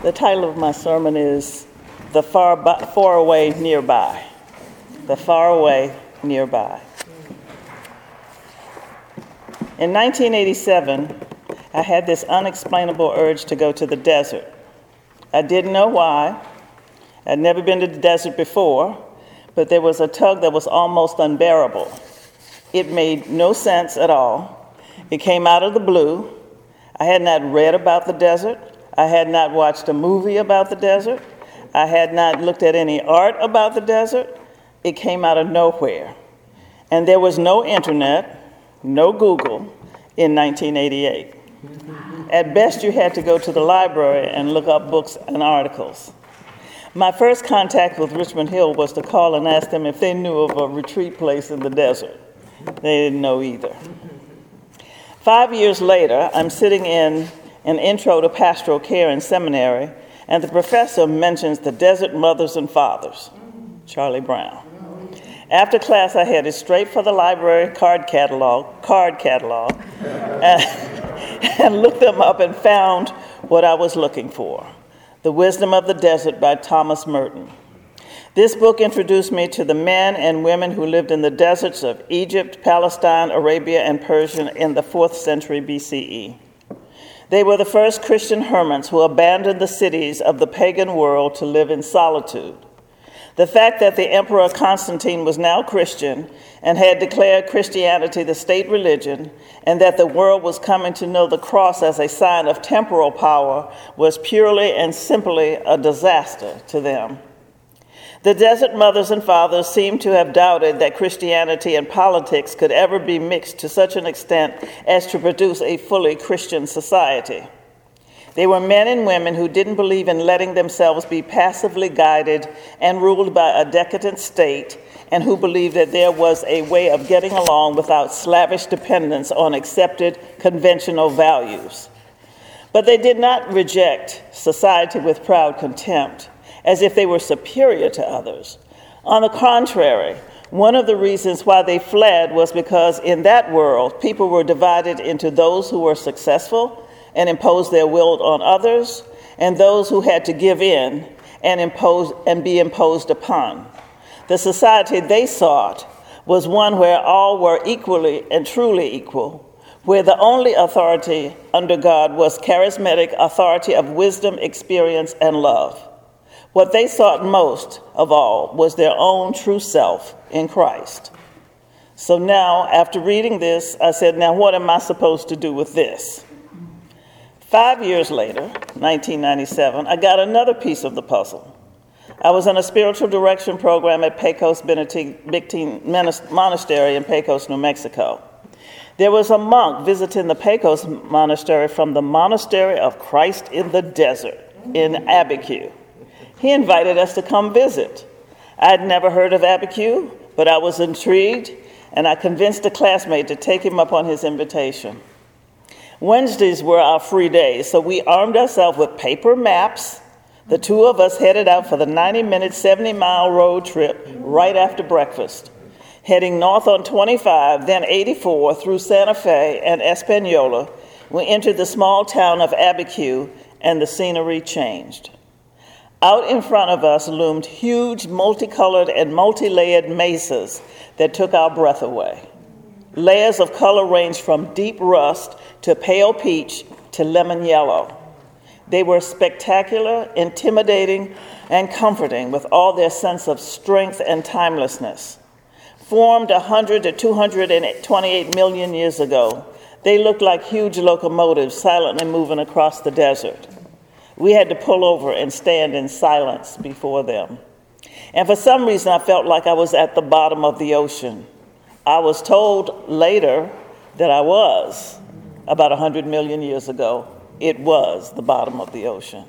The title of my sermon is The Far, by, far Away Nearby. The Far Away Nearby. In 1987, I had this unexplainable urge to go to the desert. I didn't know why. I'd never been to the desert before, but there was a tug that was almost unbearable. It made no sense at all. It came out of the blue. I had not read about the desert. I had not watched a movie about the desert. I had not looked at any art about the desert. It came out of nowhere. And there was no internet, no Google in 1988. At best, you had to go to the library and look up books and articles. My first contact with Richmond Hill was to call and ask them if they knew of a retreat place in the desert. They didn't know either. Five years later, I'm sitting in an intro to pastoral care in seminary, and the professor mentions the desert mothers and fathers, Charlie Brown. After class, I headed straight for the library card catalog, card catalog, and, and looked them up and found what I was looking for The Wisdom of the Desert by Thomas Merton. This book introduced me to the men and women who lived in the deserts of Egypt, Palestine, Arabia, and Persia in the 4th century BCE. They were the first Christian hermits who abandoned the cities of the pagan world to live in solitude. The fact that the Emperor Constantine was now Christian and had declared Christianity the state religion, and that the world was coming to know the cross as a sign of temporal power, was purely and simply a disaster to them. The desert mothers and fathers seem to have doubted that Christianity and politics could ever be mixed to such an extent as to produce a fully Christian society. They were men and women who didn't believe in letting themselves be passively guided and ruled by a decadent state, and who believed that there was a way of getting along without slavish dependence on accepted conventional values. But they did not reject society with proud contempt, as if they were superior to others. On the contrary, one of the reasons why they fled was because in that world, people were divided into those who were successful and imposed their will on others, and those who had to give in and impose and be imposed upon. The society they sought was one where all were equally and truly equal, where the only authority under God was charismatic authority of wisdom, experience, and love. What they sought most of all was their own true self in Christ. So now, after reading this, I said, Now, what am I supposed to do with this? Five years later, 1997, I got another piece of the puzzle. I was in a spiritual direction program at Pecos Benedictine Monastery in Pecos, New Mexico. There was a monk visiting the Pecos Monastery from the Monastery of Christ in the Desert in Abiquiu. He invited us to come visit. I had never heard of Abiquiu, but I was intrigued, and I convinced a classmate to take him up on his invitation. Wednesdays were our free days, so we armed ourselves with paper maps. The two of us headed out for the 90 minute, 70 mile road trip right after breakfast, heading north on 25, then 84 through Santa Fe and Espanola. We entered the small town of Abiquiu, and the scenery changed. Out in front of us loomed huge, multicolored, and multi layered mesas that took our breath away. Layers of color ranged from deep rust to pale peach to lemon yellow. They were spectacular, intimidating, and comforting with all their sense of strength and timelessness. Formed 100 to 228 million years ago, they looked like huge locomotives silently moving across the desert. We had to pull over and stand in silence before them. And for some reason, I felt like I was at the bottom of the ocean. I was told later that I was about 100 million years ago. It was the bottom of the ocean.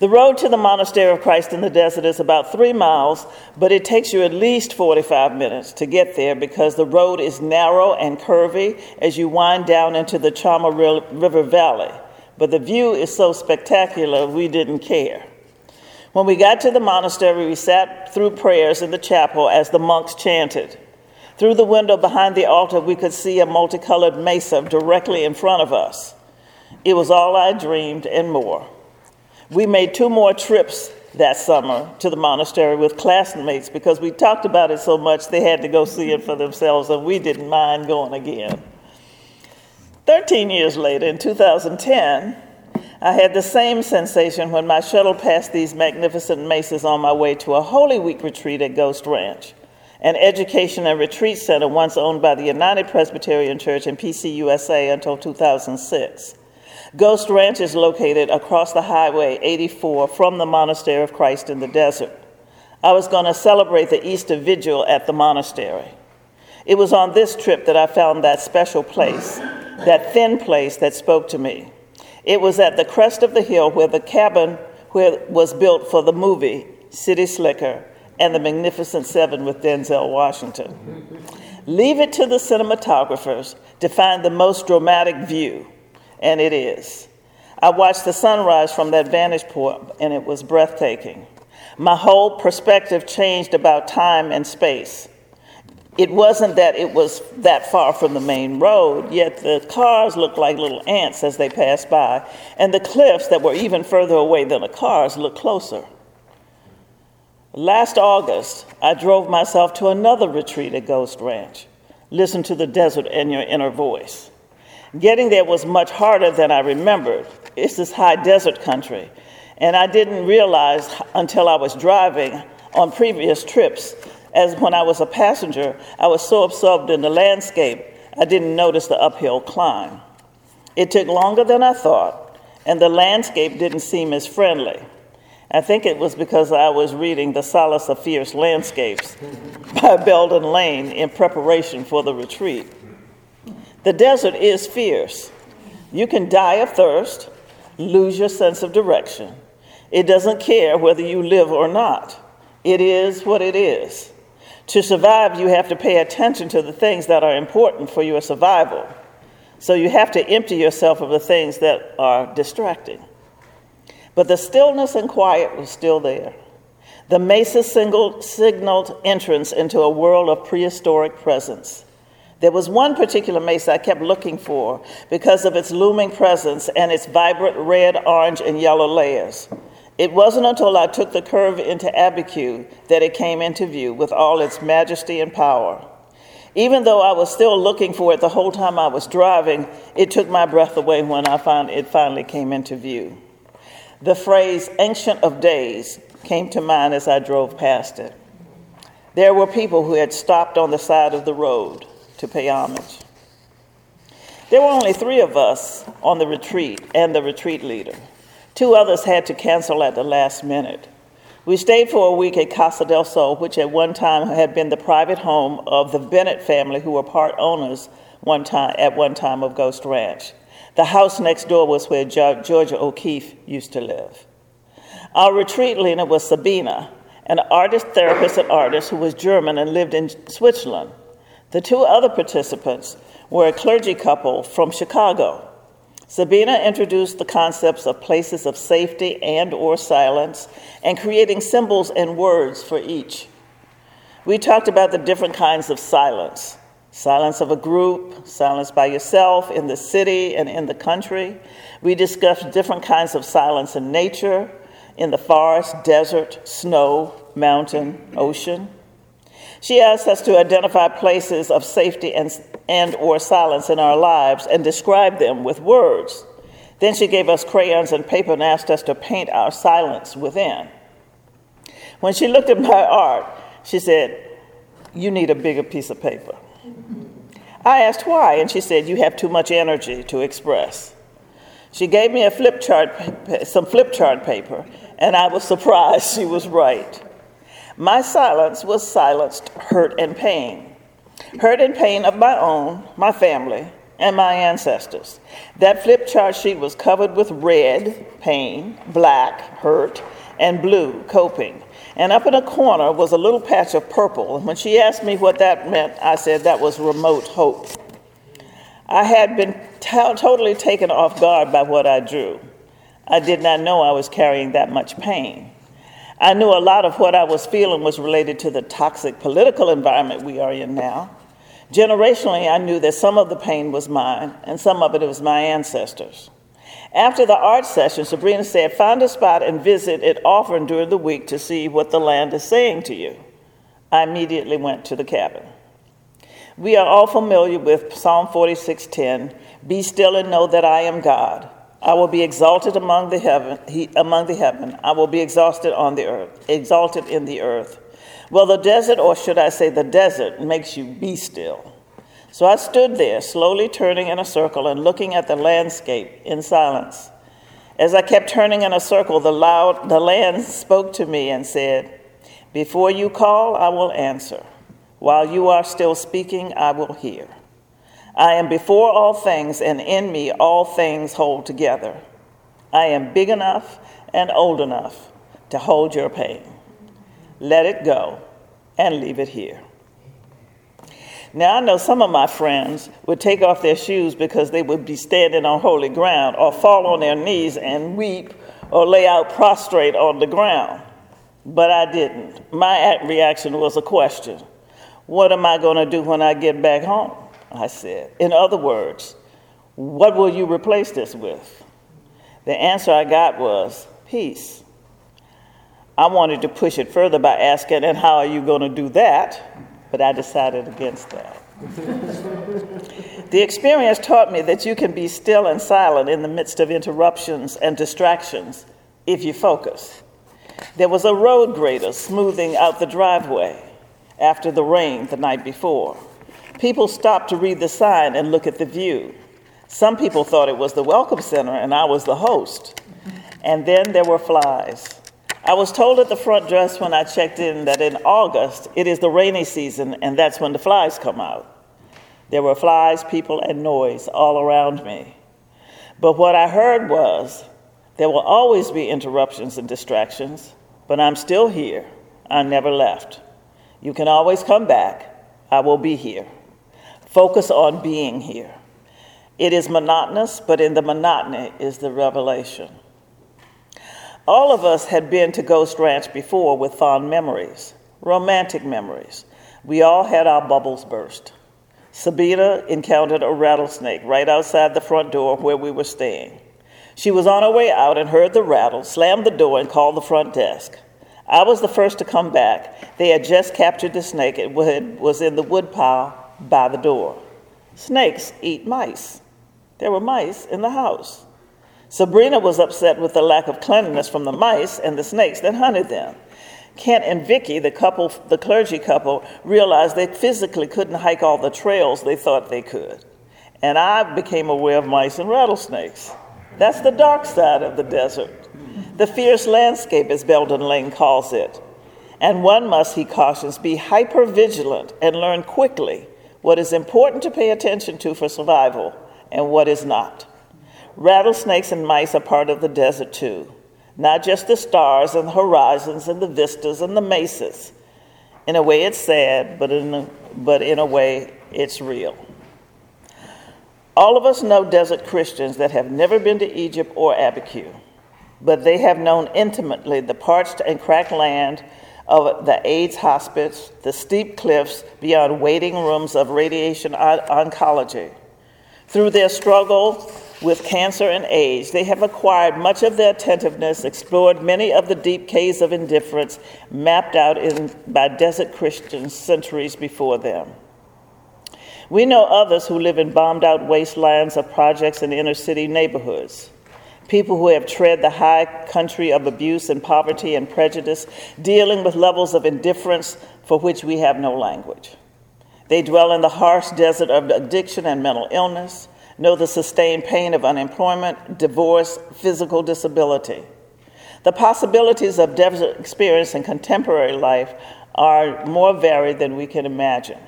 The road to the Monastery of Christ in the Desert is about three miles, but it takes you at least 45 minutes to get there because the road is narrow and curvy as you wind down into the Chama River Valley but the view is so spectacular we didn't care. When we got to the monastery, we sat through prayers in the chapel as the monks chanted. Through the window behind the altar, we could see a multicolored mesa directly in front of us. It was all I dreamed and more. We made two more trips that summer to the monastery with classmates because we talked about it so much they had to go see it for themselves, and we didn't mind going again. 13 years later, in 2010, I had the same sensation when my shuttle passed these magnificent mesas on my way to a Holy Week retreat at Ghost Ranch, an education and retreat center once owned by the United Presbyterian Church and PCUSA until 2006. Ghost Ranch is located across the Highway 84 from the Monastery of Christ in the Desert. I was going to celebrate the Easter Vigil at the monastery. It was on this trip that I found that special place, that thin place that spoke to me. It was at the crest of the hill where the cabin where was built for the movie City Slicker and the Magnificent Seven with Denzel Washington. Leave it to the cinematographers to find the most dramatic view and it is. I watched the sunrise from that vantage point, and it was breathtaking. My whole perspective changed about time and space. It wasn't that it was that far from the main road, yet the cars looked like little ants as they passed by, and the cliffs that were even further away than the cars looked closer. Last August, I drove myself to another retreat at Ghost Ranch. Listen to the desert and your inner voice. Getting there was much harder than I remembered. It's this high desert country. And I didn't realize until I was driving on previous trips, as when I was a passenger, I was so absorbed in the landscape, I didn't notice the uphill climb. It took longer than I thought, and the landscape didn't seem as friendly. I think it was because I was reading The Solace of Fierce Landscapes by Belden Lane in preparation for the retreat. The desert is fierce. You can die of thirst, lose your sense of direction. It doesn't care whether you live or not. It is what it is. To survive, you have to pay attention to the things that are important for your survival. So you have to empty yourself of the things that are distracting. But the stillness and quiet was still there. The mesa signaled entrance into a world of prehistoric presence. There was one particular mesa I kept looking for because of its looming presence and its vibrant red, orange, and yellow layers. It wasn't until I took the curve into Abiquiu that it came into view with all its majesty and power. Even though I was still looking for it the whole time I was driving, it took my breath away when I found it finally came into view. The phrase Ancient of Days came to mind as I drove past it. There were people who had stopped on the side of the road to pay homage. There were only three of us on the retreat and the retreat leader. Two others had to cancel at the last minute. We stayed for a week at Casa del Sol, which at one time had been the private home of the Bennett family, who were part owners one time, at one time of Ghost Ranch. The house next door was where Georgia O'Keeffe used to live. Our retreat leader was Sabina, an artist, therapist, and artist who was German and lived in Switzerland. The two other participants were a clergy couple from Chicago. Sabina introduced the concepts of places of safety and or silence and creating symbols and words for each. We talked about the different kinds of silence. Silence of a group, silence by yourself in the city and in the country. We discussed different kinds of silence in nature, in the forest, desert, snow, mountain, ocean. She asked us to identify places of safety and, and or silence in our lives and describe them with words. Then she gave us crayons and paper and asked us to paint our silence within. When she looked at my art, she said, You need a bigger piece of paper. I asked why, and she said, You have too much energy to express. She gave me a flip chart, some flip chart paper, and I was surprised she was right. My silence was silenced hurt and pain. Hurt and pain of my own, my family, and my ancestors. That flip chart sheet was covered with red, pain, black, hurt, and blue, coping. And up in a corner was a little patch of purple. When she asked me what that meant, I said that was remote hope. I had been t- totally taken off guard by what I drew. I did not know I was carrying that much pain. I knew a lot of what I was feeling was related to the toxic political environment we are in now. Generationally, I knew that some of the pain was mine and some of it was my ancestors. After the art session, Sabrina said, Find a spot and visit it often during the week to see what the land is saying to you. I immediately went to the cabin. We are all familiar with Psalm 46:10, "Be still and know that I am God. I will be exalted among the heaven, he, among the heaven. I will be exhausted on the earth, exalted in the earth." Well, the desert, or should I say the desert, makes you be still. So I stood there, slowly turning in a circle and looking at the landscape in silence. As I kept turning in a circle, the loud the land spoke to me and said, "Before you call, I will answer." While you are still speaking, I will hear. I am before all things, and in me all things hold together. I am big enough and old enough to hold your pain. Let it go and leave it here. Now, I know some of my friends would take off their shoes because they would be standing on holy ground, or fall on their knees and weep, or lay out prostrate on the ground. But I didn't. My reaction was a question what am I going to do when I get back home? I said. In other words, what will you replace this with? The answer I got was peace. I wanted to push it further by asking, and how are you going to do that? But I decided against that. the experience taught me that you can be still and silent in the midst of interruptions and distractions if you focus. There was a road grader smoothing out the driveway after the rain the night before. People stopped to read the sign and look at the view. Some people thought it was the Welcome Center and I was the host. And then there were flies. I was told at the front desk when I checked in that in August it is the rainy season and that's when the flies come out. There were flies, people, and noise all around me. But what I heard was there will always be interruptions and distractions, but I'm still here. I never left. You can always come back. I will be here. Focus on being here. It is monotonous, but in the monotony is the revelation. All of us had been to Ghost Ranch before with fond memories, romantic memories. We all had our bubbles burst. Sabina encountered a rattlesnake right outside the front door where we were staying. She was on her way out and heard the rattle, slammed the door, and called the front desk. I was the first to come back. They had just captured the snake. It was in the woodpile by the door. Snakes eat mice. There were mice in the house. Sabrina was upset with the lack of cleanliness from the mice and the snakes that hunted them. Kent and Vicky, the couple, the clergy couple, realized they physically couldn't hike all the trails they thought they could. And I became aware of mice and rattlesnakes. That's the dark side of the desert the fierce landscape, as Belden Lane calls it. And one must, he cautions, be hyper vigilant and learn quickly what is important to pay attention to for survival and what is not. Rattlesnakes and mice are part of the desert too, not just the stars and the horizons and the vistas and the mesas. In a way, it's sad, but in a, but in a way, it's real. All of us know desert Christians that have never been to Egypt or Abiquiu but they have known intimately the parched and cracked land of the AIDS hospice, the steep cliffs beyond waiting rooms of radiation oncology. Through their struggle with cancer and AIDS, they have acquired much of their attentiveness, explored many of the deep caves of indifference mapped out in, by desert Christians centuries before them. We know others who live in bombed out wastelands of projects in inner city neighborhoods people who have tread the high country of abuse and poverty and prejudice, dealing with levels of indifference for which we have no language. They dwell in the harsh desert of addiction and mental illness, know the sustained pain of unemployment, divorce, physical disability. The possibilities of desert experience in contemporary life are more varied than we can imagine.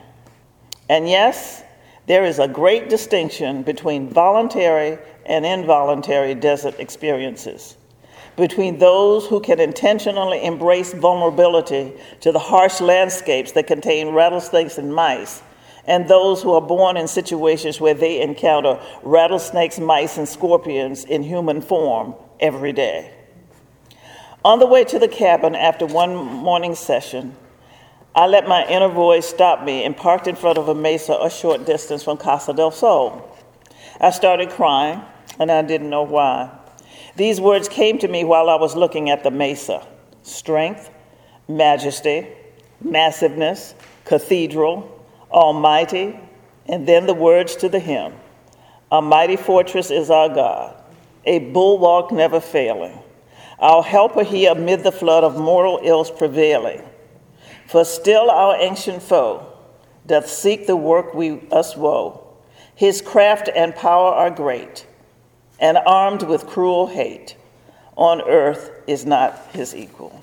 And yes, there is a great distinction between voluntary and involuntary desert experiences, between those who can intentionally embrace vulnerability to the harsh landscapes that contain rattlesnakes and mice, and those who are born in situations where they encounter rattlesnakes, mice, and scorpions in human form every day. On the way to the cabin after one morning session, I let my inner voice stop me and parked in front of a mesa a short distance from Casa del Sol. I started crying and I didn't know why. These words came to me while I was looking at the mesa strength, majesty, massiveness, cathedral, almighty, and then the words to the hymn A mighty fortress is our God, a bulwark never failing. Our helper he amid the flood of mortal ills prevailing. For still our ancient foe doth seek the work we us woe. His craft and power are great, and armed with cruel hate, on earth is not his equal.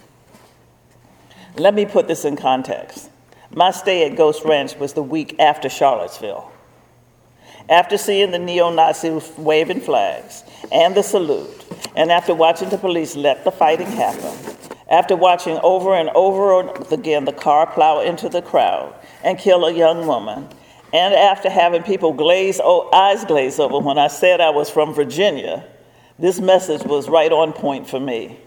Let me put this in context. My stay at Ghost Ranch was the week after Charlottesville. After seeing the neo Nazis waving flags and the salute, and after watching the police let the fighting happen, after watching over and over again the car plow into the crowd and kill a young woman, and after having people glaze oh, eyes glaze over when I said I was from Virginia, this message was right on point for me.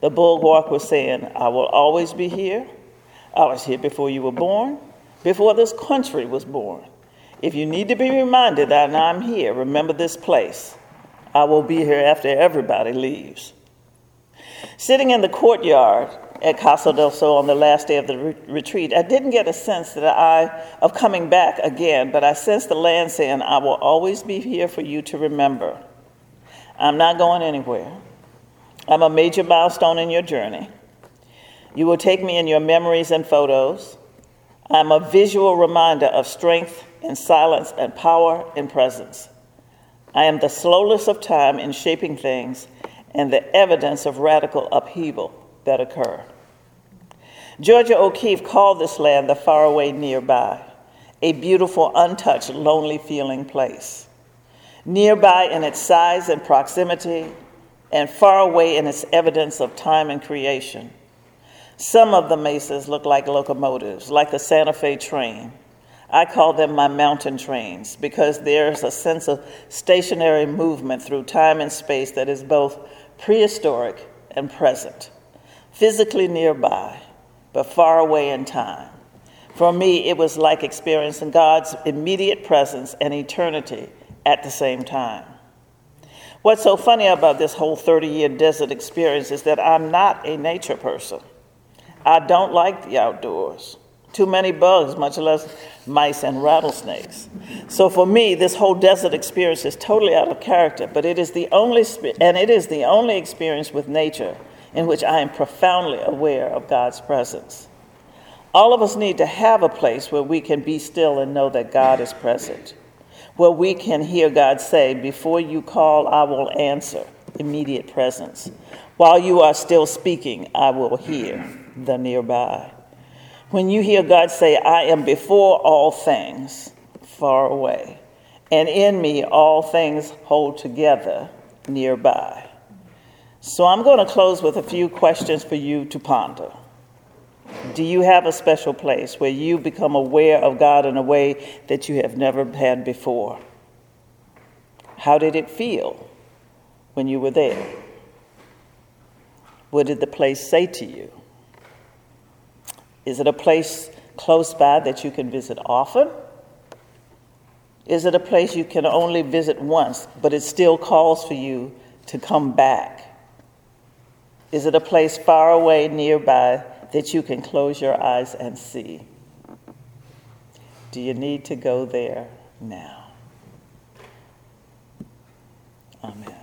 The bulwark was saying, I will always be here. I was here before you were born, before this country was born. If you need to be reminded that I'm here, remember this place. I will be here after everybody leaves. Sitting in the courtyard at Casa del Sol on the last day of the re- retreat, I didn't get a sense that I of coming back again, but I sensed the land saying, "I will always be here for you to remember. I'm not going anywhere. I'm a major milestone in your journey. You will take me in your memories and photos. I'm a visual reminder of strength and silence and power and presence. I am the slowness of time in shaping things and the evidence of radical upheaval that occur. Georgia O'Keeffe called this land the faraway nearby, a beautiful, untouched, lonely feeling place. Nearby in its size and proximity, and far away in its evidence of time and creation. Some of the mesas look like locomotives, like the Santa Fe train. I call them my mountain trains because there's a sense of stationary movement through time and space that is both prehistoric and present, physically nearby, but far away in time. For me, it was like experiencing God's immediate presence and eternity at the same time. What's so funny about this whole 30 year desert experience is that I'm not a nature person. I don't like the outdoors. Too many bugs, much less mice and rattlesnakes. So for me, this whole desert experience is totally out of character, but it is the only and it is the only experience with nature in which I am profoundly aware of God's presence. All of us need to have a place where we can be still and know that God is present where we can hear God say, Before you call, I will answer, immediate presence. While you are still speaking, I will hear the nearby. When you hear God say, I am before all things, far away, and in me all things hold together nearby. So I'm going to close with a few questions for you to ponder. Do you have a special place where you become aware of God in a way that you have never had before? How did it feel when you were there? What did the place say to you? Is it a place close by that you can visit often? Is it a place you can only visit once, but it still calls for you to come back? Is it a place far away nearby that you can close your eyes and see. Do you need to go there now? Amen.